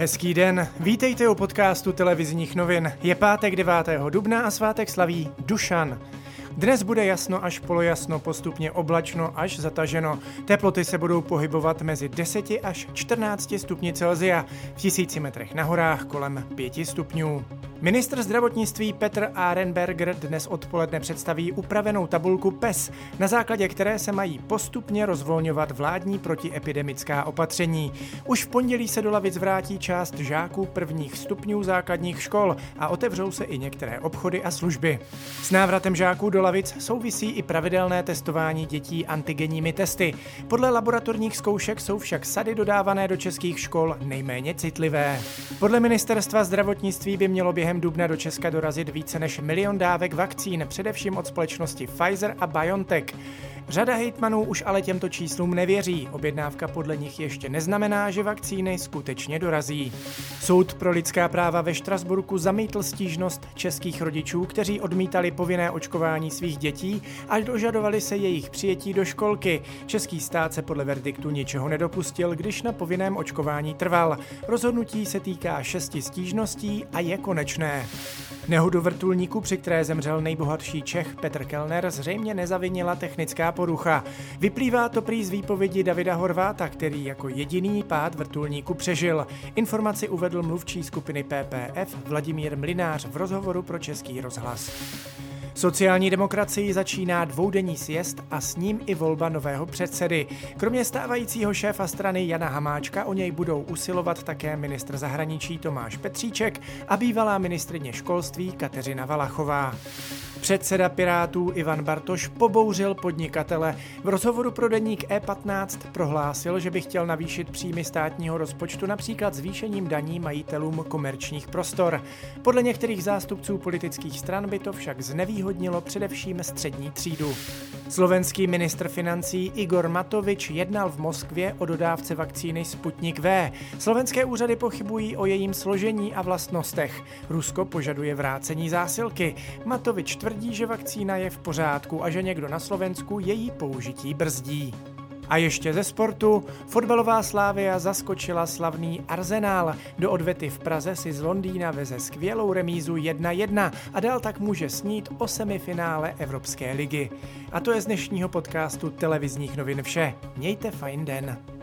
Hezký den, vítejte u podcastu televizních novin. Je pátek 9. dubna a svátek slaví Dušan. Dnes bude jasno až polojasno, postupně oblačno až zataženo. Teploty se budou pohybovat mezi 10 až 14 stupni Celzia, v tisíci metrech na horách kolem 5 stupňů. Ministr zdravotnictví Petr Arenberger dnes odpoledne představí upravenou tabulku PES, na základě které se mají postupně rozvolňovat vládní protiepidemická opatření. Už v pondělí se do lavic vrátí část žáků prvních stupňů základních škol a otevřou se i některé obchody a služby. S návratem žáků do lavic souvisí i pravidelné testování dětí antigenními testy. Podle laboratorních zkoušek jsou však sady dodávané do českých škol nejméně citlivé. Podle ministerstva zdravotnictví by mělo během během dubna do Česka dorazit více než milion dávek vakcín, především od společnosti Pfizer a BioNTech. Řada hejtmanů už ale těmto číslům nevěří. Objednávka podle nich ještě neznamená, že vakcíny skutečně dorazí. Soud pro lidská práva ve Štrasburku zamítl stížnost českých rodičů, kteří odmítali povinné očkování svých dětí až dožadovali se jejich přijetí do školky. Český stát se podle verdiktu ničeho nedopustil, když na povinném očkování trval. Rozhodnutí se týká šesti stížností a je konečné. Nehodu vrtulníku, při které zemřel nejbohatší Čech Petr Kellner, zřejmě nezavinila technická porucha. Vyplývá to prý z výpovědi Davida Horváta, který jako jediný pád vrtulníku přežil. Informaci uvedl mluvčí skupiny PPF Vladimír Mlinář v rozhovoru pro Český rozhlas. Sociální demokracii začíná dvoudenní sjezd a s ním i volba nového předsedy. Kromě stávajícího šéfa strany Jana Hamáčka o něj budou usilovat také ministr zahraničí Tomáš Petříček a bývalá ministrině školství Kateřina Valachová. Předseda Pirátů Ivan Bartoš pobouřil podnikatele. V rozhovoru pro deník E15 prohlásil, že by chtěl navýšit příjmy státního rozpočtu například zvýšením daní majitelům komerčních prostor. Podle některých zástupců politických stran by to však znevýhodnilo především střední třídu. Slovenský ministr financí Igor Matovič jednal v Moskvě o dodávce vakcíny Sputnik V. Slovenské úřady pochybují o jejím složení a vlastnostech. Rusko požaduje vrácení zásilky. Matovič tvrdí, že vakcína je v pořádku a že někdo na Slovensku její použití brzdí. A ještě ze sportu, fotbalová Slávia zaskočila slavný Arsenal. Do odvety v Praze si z Londýna veze skvělou remízu 1-1 a dál tak může snít o semifinále Evropské ligy. A to je z dnešního podcastu televizních novin vše. Mějte fajn den.